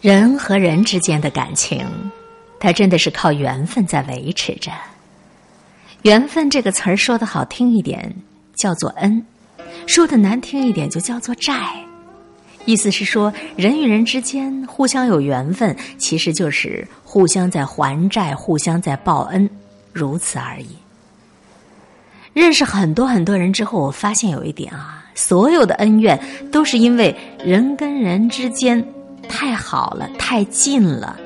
人和人之间的感情，它真的是靠缘分在维持着。缘分这个词儿说的好听一点叫做恩，说的难听一点就叫做债。意思是说，人与人之间互相有缘分，其实就是互相在还债，互相在报恩，如此而已。认识很多很多人之后，我发现有一点啊，所有的恩怨都是因为人跟人之间。太好了，太近了，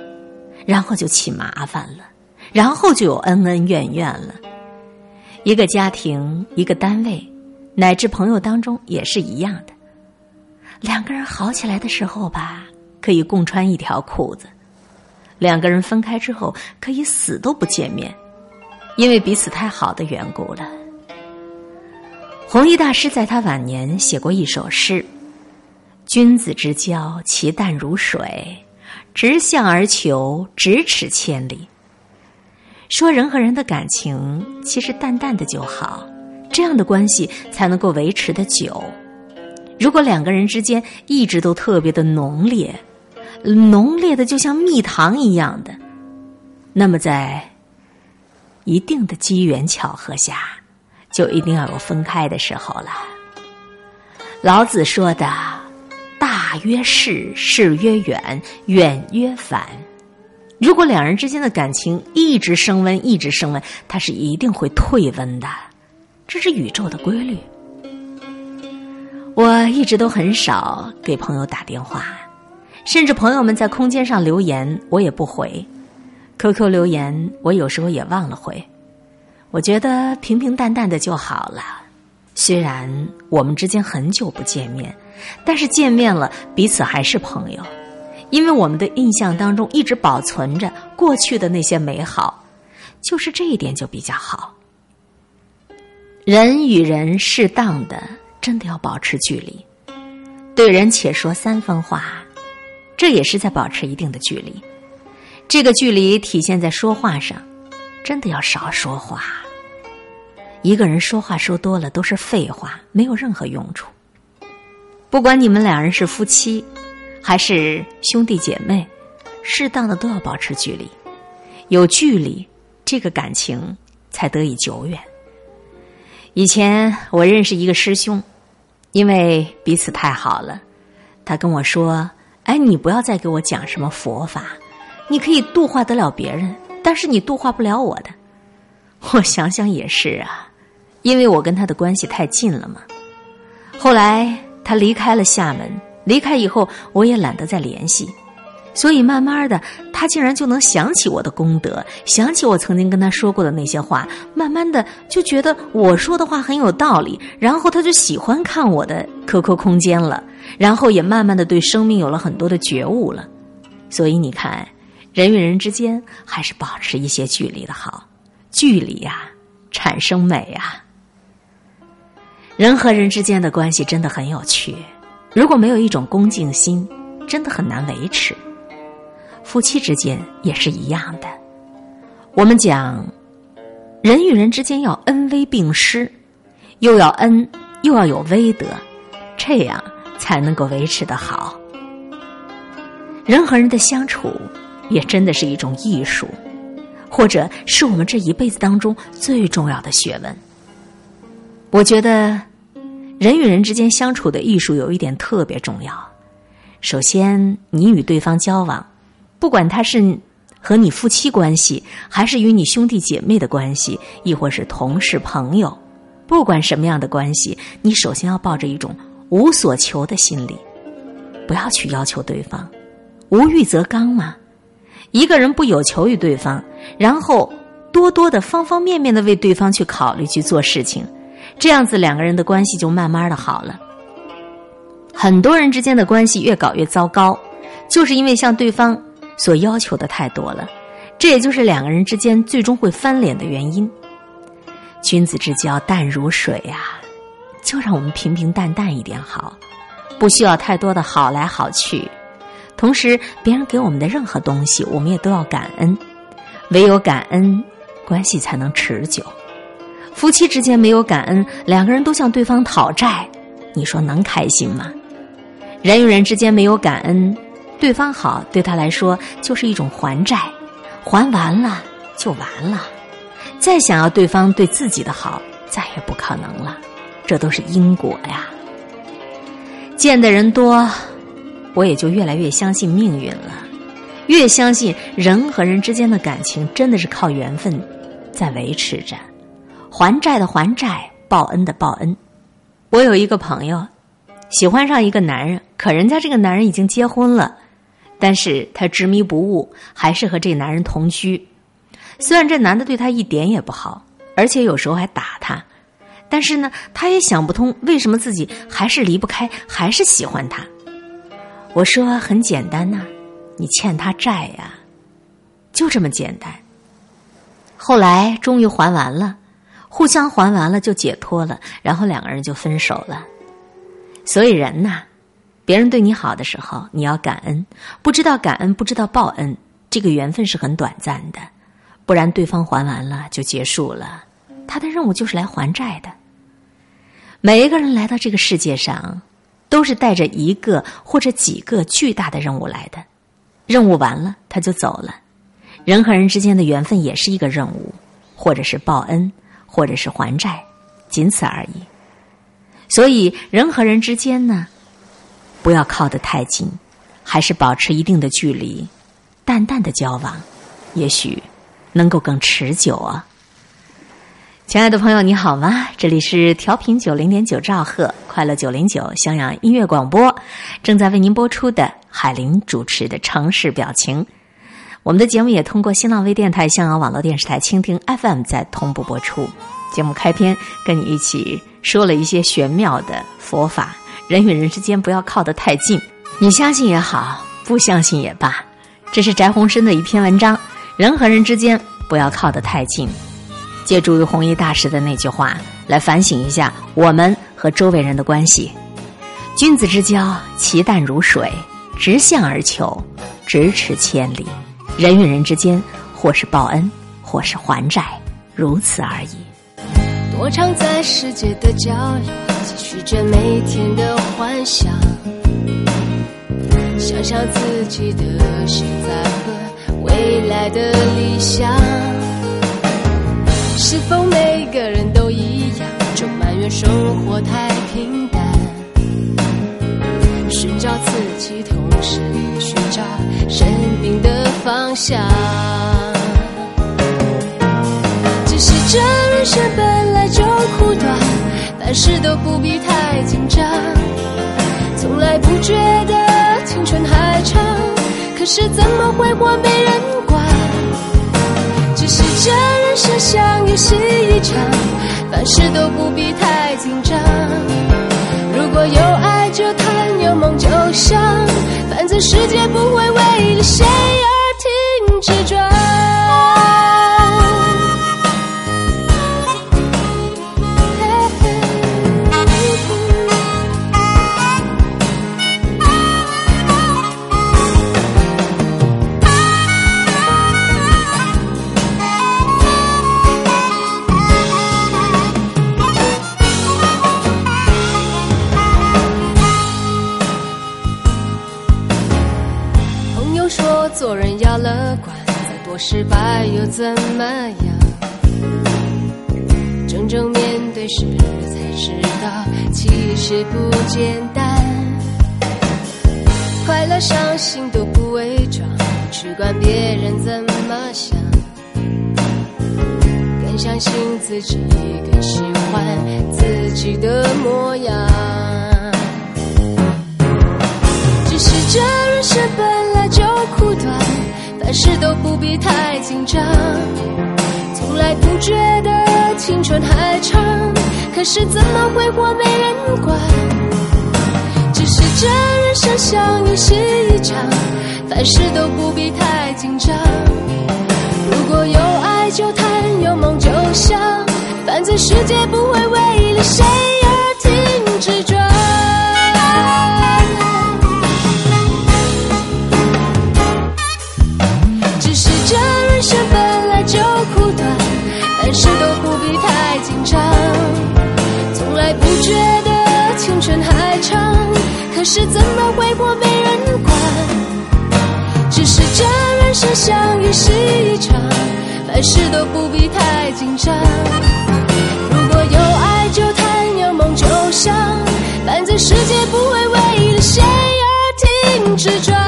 然后就起麻烦了，然后就有恩恩怨怨了。一个家庭，一个单位，乃至朋友当中也是一样的。两个人好起来的时候吧，可以共穿一条裤子；两个人分开之后，可以死都不见面，因为彼此太好的缘故了。弘一大师在他晚年写过一首诗。君子之交，其淡如水，直向而求，咫尺千里。说人和人的感情，其实淡淡的就好，这样的关系才能够维持的久。如果两个人之间一直都特别的浓烈，浓烈的就像蜜糖一样的，那么在一定的机缘巧合下，就一定要有分开的时候了。老子说的。大曰是，是曰远，远曰反。如果两人之间的感情一直升温，一直升温，它是一定会退温的，这是宇宙的规律。我一直都很少给朋友打电话，甚至朋友们在空间上留言，我也不回。QQ 留言，我有时候也忘了回。我觉得平平淡淡的就好了。虽然我们之间很久不见面。但是见面了，彼此还是朋友，因为我们的印象当中一直保存着过去的那些美好，就是这一点就比较好。人与人适当的，真的要保持距离，对人且说三分话，这也是在保持一定的距离。这个距离体现在说话上，真的要少说话。一个人说话说多了都是废话，没有任何用处。不管你们两人是夫妻，还是兄弟姐妹，适当的都要保持距离，有距离，这个感情才得以久远。以前我认识一个师兄，因为彼此太好了，他跟我说：“哎，你不要再给我讲什么佛法，你可以度化得了别人，但是你度化不了我的。”我想想也是啊，因为我跟他的关系太近了嘛。后来。他离开了厦门，离开以后，我也懒得再联系，所以慢慢的，他竟然就能想起我的功德，想起我曾经跟他说过的那些话，慢慢的就觉得我说的话很有道理，然后他就喜欢看我的 QQ 空间了，然后也慢慢的对生命有了很多的觉悟了。所以你看，人与人之间还是保持一些距离的好，距离呀，产生美呀。人和人之间的关系真的很有趣，如果没有一种恭敬心，真的很难维持。夫妻之间也是一样的。我们讲，人与人之间要恩威并施，又要恩，又要有威德，这样才能够维持的好。人和人的相处，也真的是一种艺术，或者是我们这一辈子当中最重要的学问。我觉得，人与人之间相处的艺术有一点特别重要。首先，你与对方交往，不管他是和你夫妻关系，还是与你兄弟姐妹的关系，亦或是同事朋友，不管什么样的关系，你首先要抱着一种无所求的心理，不要去要求对方。无欲则刚嘛，一个人不有求于对方，然后多多的方方面面的为对方去考虑去做事情。这样子，两个人的关系就慢慢的好了。很多人之间的关系越搞越糟糕，就是因为向对方所要求的太多了，这也就是两个人之间最终会翻脸的原因。君子之交淡如水呀，就让我们平平淡淡一点好，不需要太多的好来好去。同时，别人给我们的任何东西，我们也都要感恩，唯有感恩，关系才能持久。夫妻之间没有感恩，两个人都向对方讨债，你说能开心吗？人与人之间没有感恩，对方好对他来说就是一种还债，还完了就完了，再想要对方对自己的好，再也不可能了。这都是因果呀。见的人多，我也就越来越相信命运了，越相信人和人之间的感情真的是靠缘分在维持着，还债的还债，报恩的报恩。我有一个朋友，喜欢上一个男人，可人家这个男人已经结婚了，但是他执迷不悟，还是和这男人同居。虽然这男的对他一点也不好，而且有时候还打他。但是呢，他也想不通为什么自己还是离不开，还是喜欢他。我说很简单呐，你欠他债呀，就这么简单。后来终于还完了，互相还完了就解脱了，然后两个人就分手了。所以人呐，别人对你好的时候，你要感恩；不知道感恩，不知道报恩，这个缘分是很短暂的。不然对方还完了就结束了，他的任务就是来还债的。每一个人来到这个世界上，都是带着一个或者几个巨大的任务来的。任务完了，他就走了。人和人之间的缘分也是一个任务，或者是报恩，或者是还债，仅此而已。所以，人和人之间呢，不要靠得太近，还是保持一定的距离，淡淡的交往，也许能够更持久啊。亲爱的朋友，你好吗？这里是调频九零点九兆赫快乐九零九襄阳音乐广播，正在为您播出的海林主持的城市表情。我们的节目也通过新浪微电台、襄阳网络电视台、蜻蜓 FM 在同步播出。节目开篇跟你一起说了一些玄妙的佛法，人与人之间不要靠得太近，你相信也好，不相信也罢，这是翟鸿深的一篇文章。人和人之间不要靠得太近。借助于弘一大师的那句话来反省一下我们和周围人的关系。君子之交，其淡如水，直向而求，咫尺千里。人与人之间，或是报恩，或是还债，如此而已。多常在世界的角落，继续着每天的幻想，想象自己的现在和未来的理想。是否每个人都一样，就埋怨生活太平淡？寻找自己，同时寻找生命的方向。只是这人生本来就苦短，凡事都不必太紧张。从来不觉得青春还长，可是怎么会活没人管？只是这人生像游戏一场，凡事都不必太这世界不会为了谁而停止转。失败又怎么样？真正面对时才知道，其实不简单。快乐伤心都不伪装，去管别人怎么想。更相信自己，更喜欢自己的模样。只是这人生本来就苦短。凡事都不必太紧张，从来不觉得青春还长，可是怎么会活没人管？只是这人生像游戏一场，凡事都不必太紧张。如果有爱就谈，有梦就想，反正世界不会为了谁是怎么挥霍没人管？只是这人生相遇是一场，凡事都不必太紧张。如果有爱就谈，有梦就想，反正世界不会为了谁而停止转。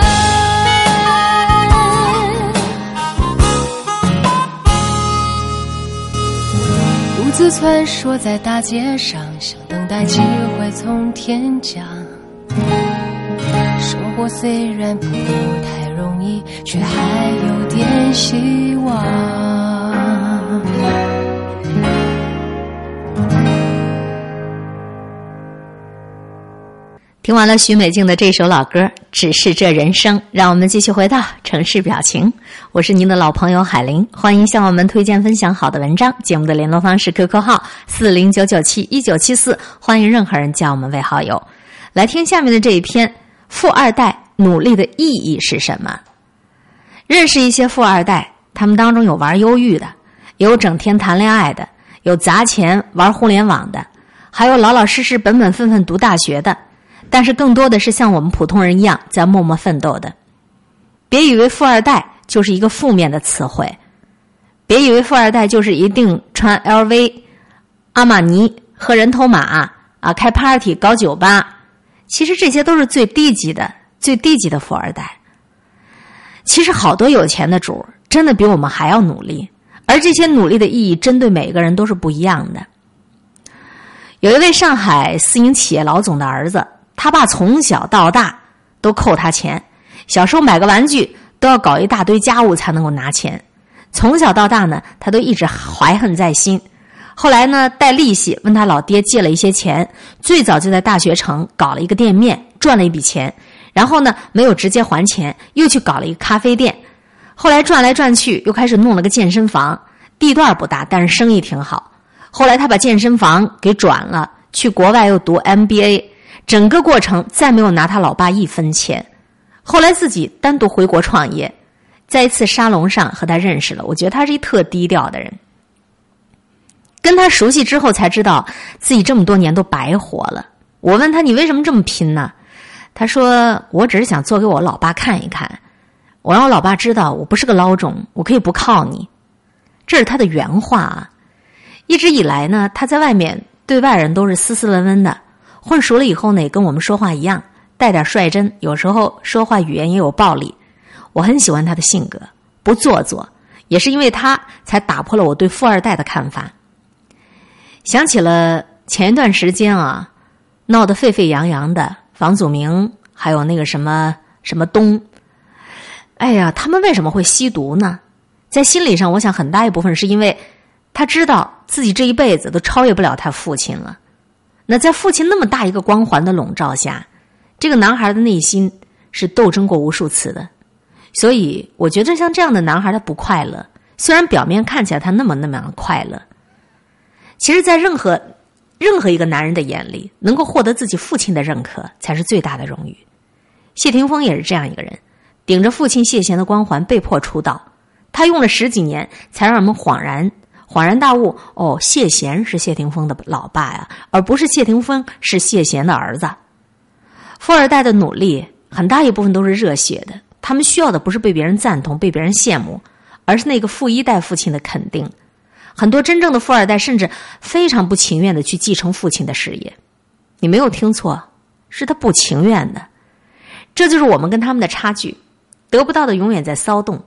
独自穿梭在大街上，想等待机会从天降。我虽然不太容易，却还有点希望。听完了许美静的这首老歌《只是这人生》，让我们继续回到城市表情。我是您的老朋友海玲，欢迎向我们推荐分享好的文章。节目的联络方式：QQ 号四零九九七一九七四，欢迎任何人加我们为好友。来听下面的这一篇：富二代努力的意义是什么？认识一些富二代，他们当中有玩忧郁的，有整天谈恋爱的，有砸钱玩互联网的，还有老老实实本本分分读大学的。但是更多的是像我们普通人一样在默默奋斗的。别以为富二代就是一个负面的词汇，别以为富二代就是一定穿 LV、阿玛尼、喝人头马啊、开 party、搞酒吧。其实这些都是最低级的、最低级的富二代。其实好多有钱的主真的比我们还要努力，而这些努力的意义针对每个人都是不一样的。有一位上海私营企业老总的儿子。他爸从小到大都扣他钱，小时候买个玩具都要搞一大堆家务才能够拿钱。从小到大呢，他都一直怀恨在心。后来呢，带利息问他老爹借了一些钱，最早就在大学城搞了一个店面，赚了一笔钱。然后呢，没有直接还钱，又去搞了一个咖啡店。后来转来转去，又开始弄了个健身房，地段不大，但是生意挺好。后来他把健身房给转了，去国外又读 MBA。整个过程再没有拿他老爸一分钱，后来自己单独回国创业，在一次沙龙上和他认识了。我觉得他是一特低调的人。跟他熟悉之后才知道自己这么多年都白活了。我问他你为什么这么拼呢？他说我只是想做给我老爸看一看，我让我老爸知道我不是个孬种，我可以不靠你。这是他的原话啊。一直以来呢，他在外面对外人都是斯斯文文的。混熟了以后呢，也跟我们说话一样，带点率真，有时候说话语言也有暴力。我很喜欢他的性格，不做作，也是因为他才打破了我对富二代的看法。想起了前一段时间啊，闹得沸沸扬扬的房祖名，还有那个什么什么东，哎呀，他们为什么会吸毒呢？在心理上，我想很大一部分是因为他知道自己这一辈子都超越不了他父亲了。那在父亲那么大一个光环的笼罩下，这个男孩的内心是斗争过无数次的，所以我觉得像这样的男孩他不快乐。虽然表面看起来他那么那么样快乐，其实，在任何任何一个男人的眼里，能够获得自己父亲的认可才是最大的荣誉。谢霆锋也是这样一个人，顶着父亲谢贤的光环被迫出道，他用了十几年才让人们恍然。恍然大悟，哦，谢贤是谢霆锋的老爸呀，而不是谢霆锋是谢贤的儿子。富二代的努力很大一部分都是热血的，他们需要的不是被别人赞同、被别人羡慕，而是那个富一代父亲的肯定。很多真正的富二代甚至非常不情愿的去继承父亲的事业。你没有听错，是他不情愿的。这就是我们跟他们的差距，得不到的永远在骚动，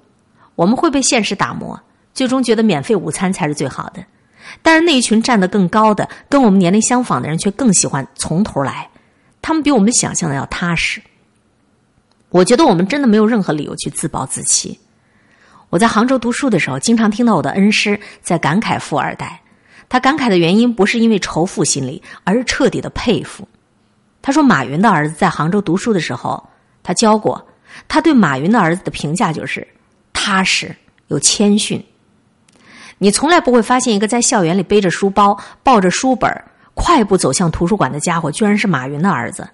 我们会被现实打磨。最终觉得免费午餐才是最好的，但是那一群站得更高的、跟我们年龄相仿的人却更喜欢从头来，他们比我们想象的要踏实。我觉得我们真的没有任何理由去自暴自弃。我在杭州读书的时候，经常听到我的恩师在感慨富二代。他感慨的原因不是因为仇富心理，而是彻底的佩服。他说，马云的儿子在杭州读书的时候，他教过，他对马云的儿子的评价就是踏实又谦逊。你从来不会发现一个在校园里背着书包、抱着书本、快步走向图书馆的家伙，居然是马云的儿子。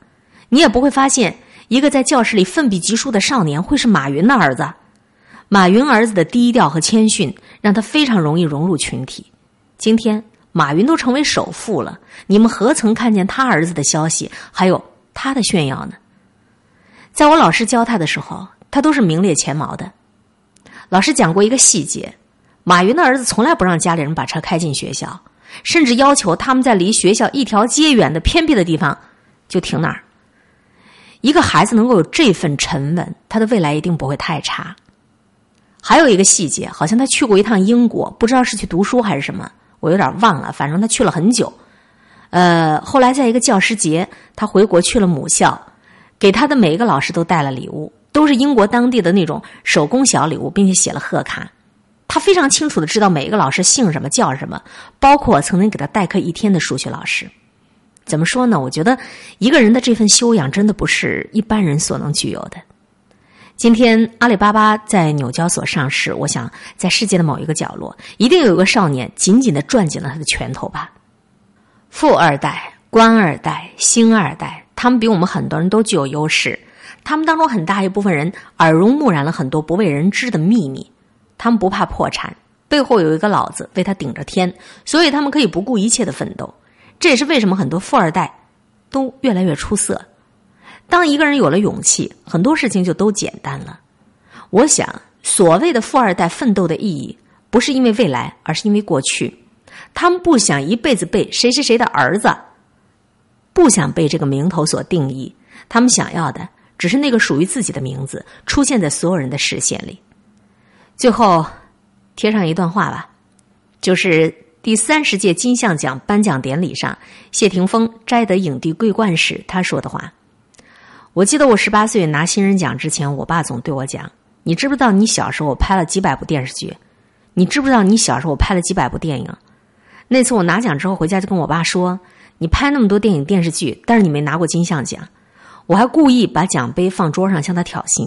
你也不会发现一个在教室里奋笔疾书的少年会是马云的儿子。马云儿子的低调和谦逊，让他非常容易融入群体。今天马云都成为首富了，你们何曾看见他儿子的消息，还有他的炫耀呢？在我老师教他的时候，他都是名列前茅的。老师讲过一个细节。马云的儿子从来不让家里人把车开进学校，甚至要求他们在离学校一条街远的偏僻的地方就停那儿。一个孩子能够有这份沉稳，他的未来一定不会太差。还有一个细节，好像他去过一趟英国，不知道是去读书还是什么，我有点忘了。反正他去了很久。呃，后来在一个教师节，他回国去了母校，给他的每一个老师都带了礼物，都是英国当地的那种手工小礼物，并且写了贺卡。他非常清楚的知道每一个老师姓什么叫什么，包括曾经给他代课一天的数学老师。怎么说呢？我觉得一个人的这份修养真的不是一般人所能具有的。今天阿里巴巴在纽交所上市，我想在世界的某一个角落，一定有一个少年紧紧的攥紧了他的拳头吧。富二代、官二代、星二代，他们比我们很多人都具有优势。他们当中很大一部分人耳濡目染了很多不为人知的秘密。他们不怕破产，背后有一个老子为他顶着天，所以他们可以不顾一切的奋斗。这也是为什么很多富二代都越来越出色。当一个人有了勇气，很多事情就都简单了。我想，所谓的富二代奋斗的意义，不是因为未来，而是因为过去。他们不想一辈子被谁谁谁的儿子，不想被这个名头所定义。他们想要的，只是那个属于自己的名字出现在所有人的视线里。最后，贴上一段话吧，就是。第三十届金像奖颁奖典礼上，谢霆锋摘得影帝桂冠时，他说的话：“我记得我十八岁拿新人奖之前，我爸总对我讲：‘你知不知道你小时候我拍了几百部电视剧？你知不知道你小时候我拍了几百部电影？’那次我拿奖之后回家就跟我爸说：‘你拍那么多电影电视剧，但是你没拿过金像奖。’我还故意把奖杯放桌上向他挑衅。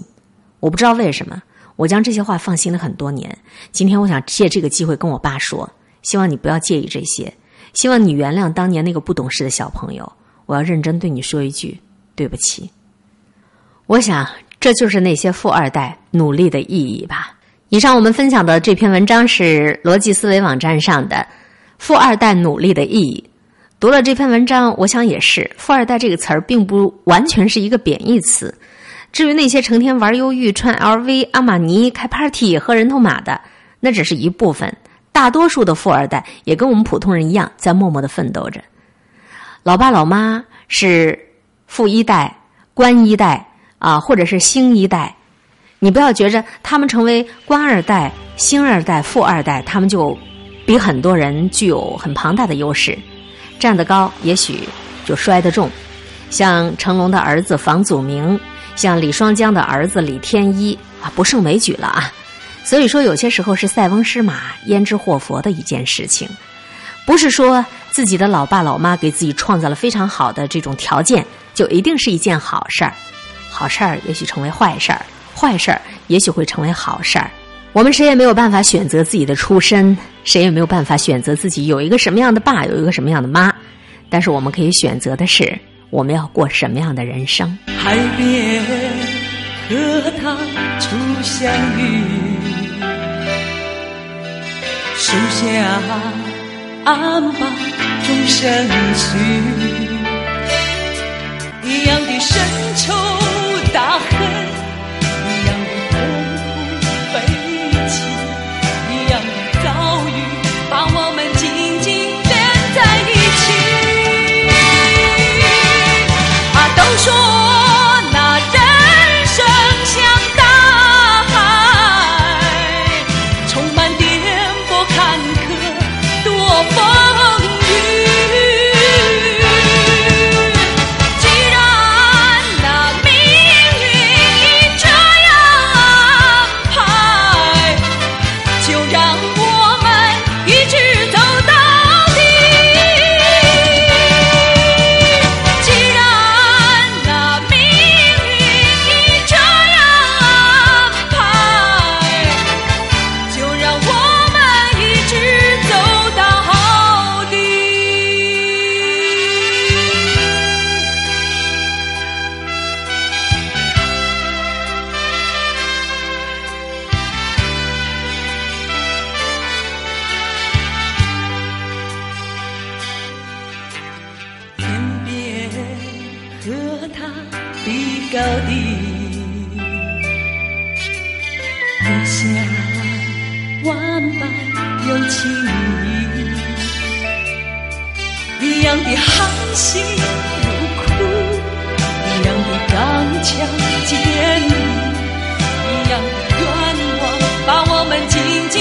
我不知道为什么，我将这些话放心了很多年。今天我想借这个机会跟我爸说。”希望你不要介意这些，希望你原谅当年那个不懂事的小朋友。我要认真对你说一句对不起。我想这就是那些富二代努力的意义吧。以上我们分享的这篇文章是逻辑思维网站上的《富二代努力的意义》。读了这篇文章，我想也是，富二代这个词儿并不完全是一个贬义词。至于那些成天玩忧郁、穿 LV、阿玛尼、开 party、喝人头马的，那只是一部分。大多数的富二代也跟我们普通人一样，在默默的奋斗着。老爸老妈是富一代、官一代啊，或者是星一代。你不要觉着他们成为官二代、星二代、富二代，他们就比很多人具有很庞大的优势。站得高，也许就摔得重。像成龙的儿子房祖名，像李双江的儿子李天一啊，不胜枚举了啊。所以说，有些时候是塞翁失马焉知祸福的一件事情，不是说自己的老爸老妈给自己创造了非常好的这种条件，就一定是一件好事儿。好事儿也许成为坏事儿，坏事儿也许会成为好事儿。我们谁也没有办法选择自己的出身，谁也没有办法选择自己有一个什么样的爸，有一个什么样的妈。但是我们可以选择的是，我们要过什么样的人生。海边和他初相遇。树下安把钟声曲，一样的深秋大河他。比高低天下万般有情意一样的含辛茹苦一样的刚强坚定一样的愿望把我们紧紧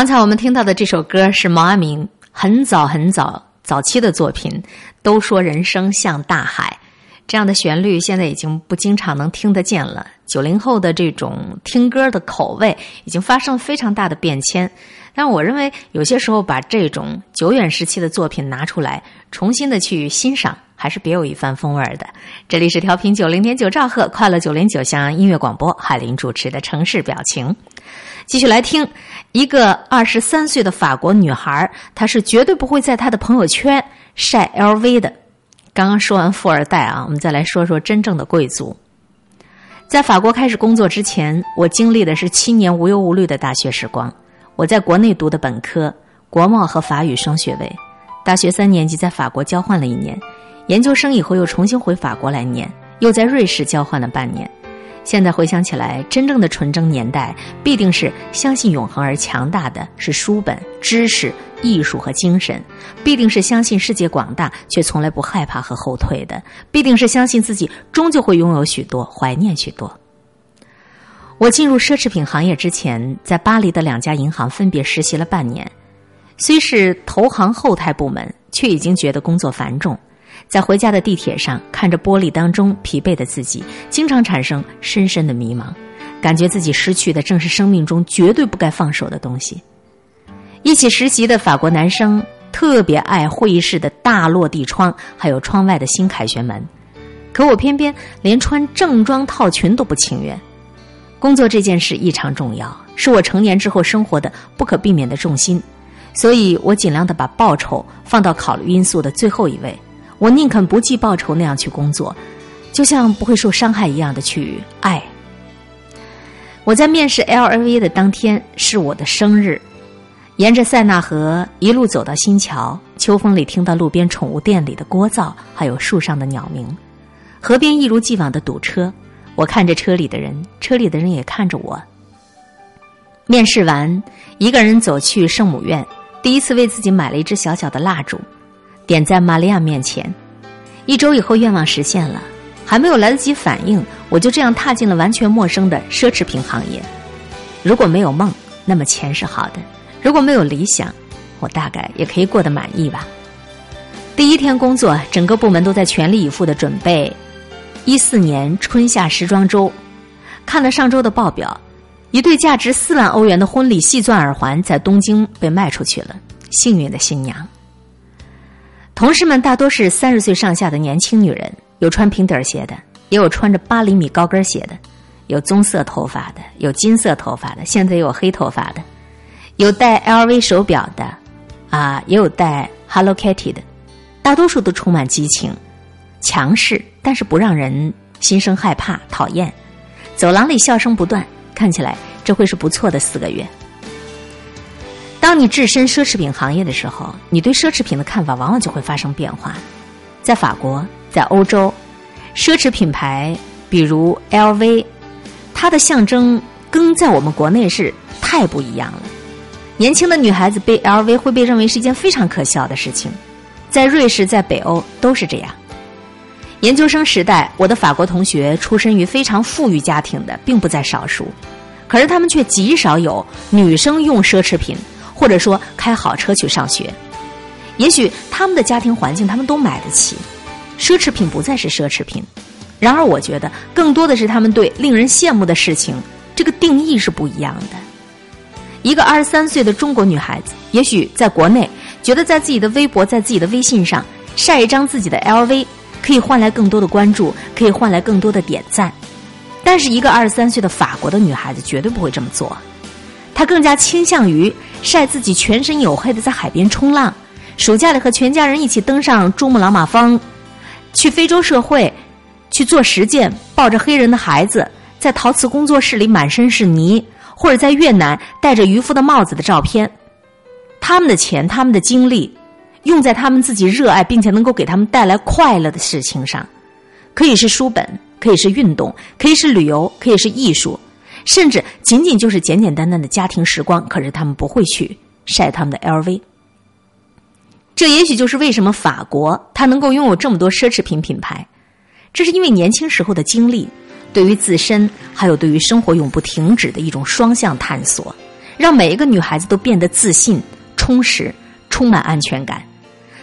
刚才我们听到的这首歌是毛阿敏很早很早早期的作品，都说人生像大海。这样的旋律现在已经不经常能听得见了。九零后的这种听歌的口味已经发生了非常大的变迁。但我认为有些时候把这种久远时期的作品拿出来，重新的去欣赏，还是别有一番风味的。这里是调频九零点九兆赫快乐九零九祥音乐广播，海林主持的城市表情。继续来听，一个二十三岁的法国女孩，她是绝对不会在她的朋友圈晒 LV 的。刚刚说完富二代啊，我们再来说说真正的贵族。在法国开始工作之前，我经历的是七年无忧无虑的大学时光。我在国内读的本科，国贸和法语双学位。大学三年级在法国交换了一年，研究生以后又重新回法国来念，又在瑞士交换了半年。现在回想起来，真正的纯真年代，必定是相信永恒而强大的是书本、知识、艺术和精神；必定是相信世界广大却从来不害怕和后退的；必定是相信自己终究会拥有许多，怀念许多。我进入奢侈品行业之前，在巴黎的两家银行分别实习了半年，虽是投行后台部门，却已经觉得工作繁重。在回家的地铁上，看着玻璃当中疲惫的自己，经常产生深深的迷茫，感觉自己失去的正是生命中绝对不该放手的东西。一起实习的法国男生特别爱会议室的大落地窗，还有窗外的新凯旋门，可我偏偏连穿正装套裙都不情愿。工作这件事异常重要，是我成年之后生活的不可避免的重心，所以我尽量的把报酬放到考虑因素的最后一位。我宁肯不计报酬那样去工作，就像不会受伤害一样的去爱。我在面试 LV 的当天是我的生日，沿着塞纳河一路走到新桥，秋风里听到路边宠物店里的聒噪，还有树上的鸟鸣。河边一如既往的堵车，我看着车里的人，车里的人也看着我。面试完，一个人走去圣母院，第一次为自己买了一支小小的蜡烛。点在玛利亚面前，一周以后愿望实现了，还没有来得及反应，我就这样踏进了完全陌生的奢侈品行业。如果没有梦，那么钱是好的；如果没有理想，我大概也可以过得满意吧。第一天工作，整个部门都在全力以赴的准备一四年春夏时装周。看了上周的报表，一对价值四万欧元的婚礼细钻耳环在东京被卖出去了，幸运的新娘。同事们大多是三十岁上下的年轻女人，有穿平底鞋的，也有穿着八厘米高跟鞋的，有棕色头发的，有金色头发的，现在也有黑头发的，有戴 LV 手表的，啊，也有戴 Hello Kitty 的，大多数都充满激情、强势，但是不让人心生害怕、讨厌。走廊里笑声不断，看起来这会是不错的四个月。你置身奢侈品行业的时候，你对奢侈品的看法往往就会发生变化。在法国，在欧洲，奢侈品牌比如 LV，它的象征跟在我们国内是太不一样了。年轻的女孩子背 LV 会被认为是一件非常可笑的事情，在瑞士，在北欧都是这样。研究生时代，我的法国同学出身于非常富裕家庭的并不在少数，可是他们却极少有女生用奢侈品。或者说开好车去上学，也许他们的家庭环境他们都买得起，奢侈品不再是奢侈品。然而，我觉得更多的是他们对令人羡慕的事情这个定义是不一样的。一个二十三岁的中国女孩子，也许在国内觉得在自己的微博、在自己的微信上晒一张自己的 LV，可以换来更多的关注，可以换来更多的点赞。但是，一个二十三岁的法国的女孩子绝对不会这么做，他更加倾向于晒自己全身黝黑的在海边冲浪，暑假里和全家人一起登上珠穆朗玛峰，去非洲社会。去做实践，抱着黑人的孩子，在陶瓷工作室里满身是泥，或者在越南戴着渔夫的帽子的照片。他们的钱，他们的精力，用在他们自己热爱并且能够给他们带来快乐的事情上，可以是书本，可以是运动，可以是旅游，可以是艺术，甚至仅仅就是简简单单的家庭时光。可是他们不会去晒他们的 LV。这也许就是为什么法国它能够拥有这么多奢侈品品牌。这是因为年轻时候的经历，对于自身还有对于生活永不停止的一种双向探索，让每一个女孩子都变得自信、充实、充满安全感。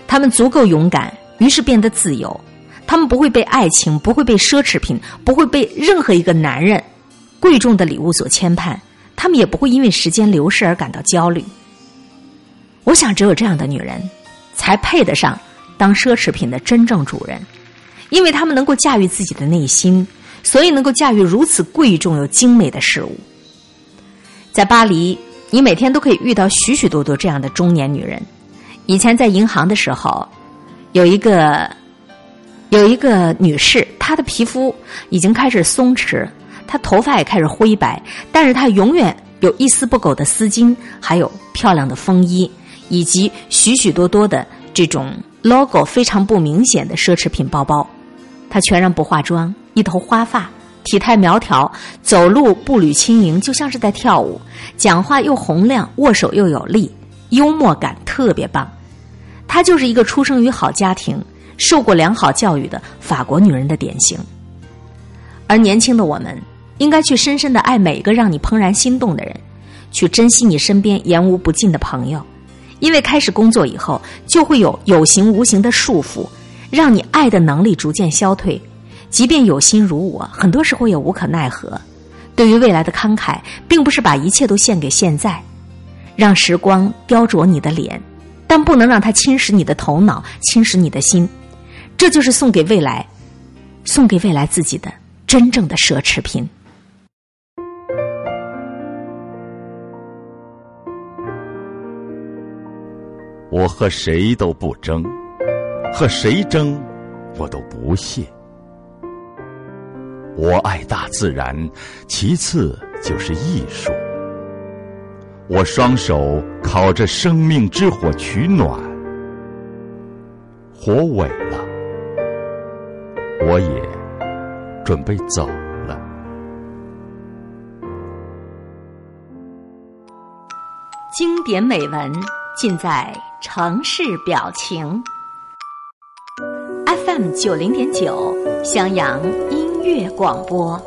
她们足够勇敢，于是变得自由。她们不会被爱情，不会被奢侈品，不会被任何一个男人贵重的礼物所牵绊。他们也不会因为时间流逝而感到焦虑。我想，只有这样的女人，才配得上当奢侈品的真正主人。因为她们能够驾驭自己的内心，所以能够驾驭如此贵重又精美的事物。在巴黎，你每天都可以遇到许许多多这样的中年女人。以前在银行的时候，有一个有一个女士，她的皮肤已经开始松弛，她头发也开始灰白，但是她永远有一丝不苟的丝巾，还有漂亮的风衣，以及许许多多的这种 logo 非常不明显的奢侈品包包。她全然不化妆，一头花发，体态苗条，走路步履轻盈，就像是在跳舞。讲话又洪亮，握手又有力，幽默感特别棒。她就是一个出生于好家庭、受过良好教育的法国女人的典型。而年轻的我们，应该去深深的爱每一个让你怦然心动的人，去珍惜你身边言无不尽的朋友，因为开始工作以后，就会有有形无形的束缚。让你爱的能力逐渐消退，即便有心如我，很多时候也无可奈何。对于未来的慷慨，并不是把一切都献给现在，让时光雕琢你的脸，但不能让它侵蚀你的头脑，侵蚀你的心。这就是送给未来，送给未来自己的真正的奢侈品。我和谁都不争。和谁争，我都不屑。我爱大自然，其次就是艺术。我双手烤着生命之火取暖，火萎了，我也准备走了。经典美文尽在城市表情。FM 九零点九，襄阳音乐广播。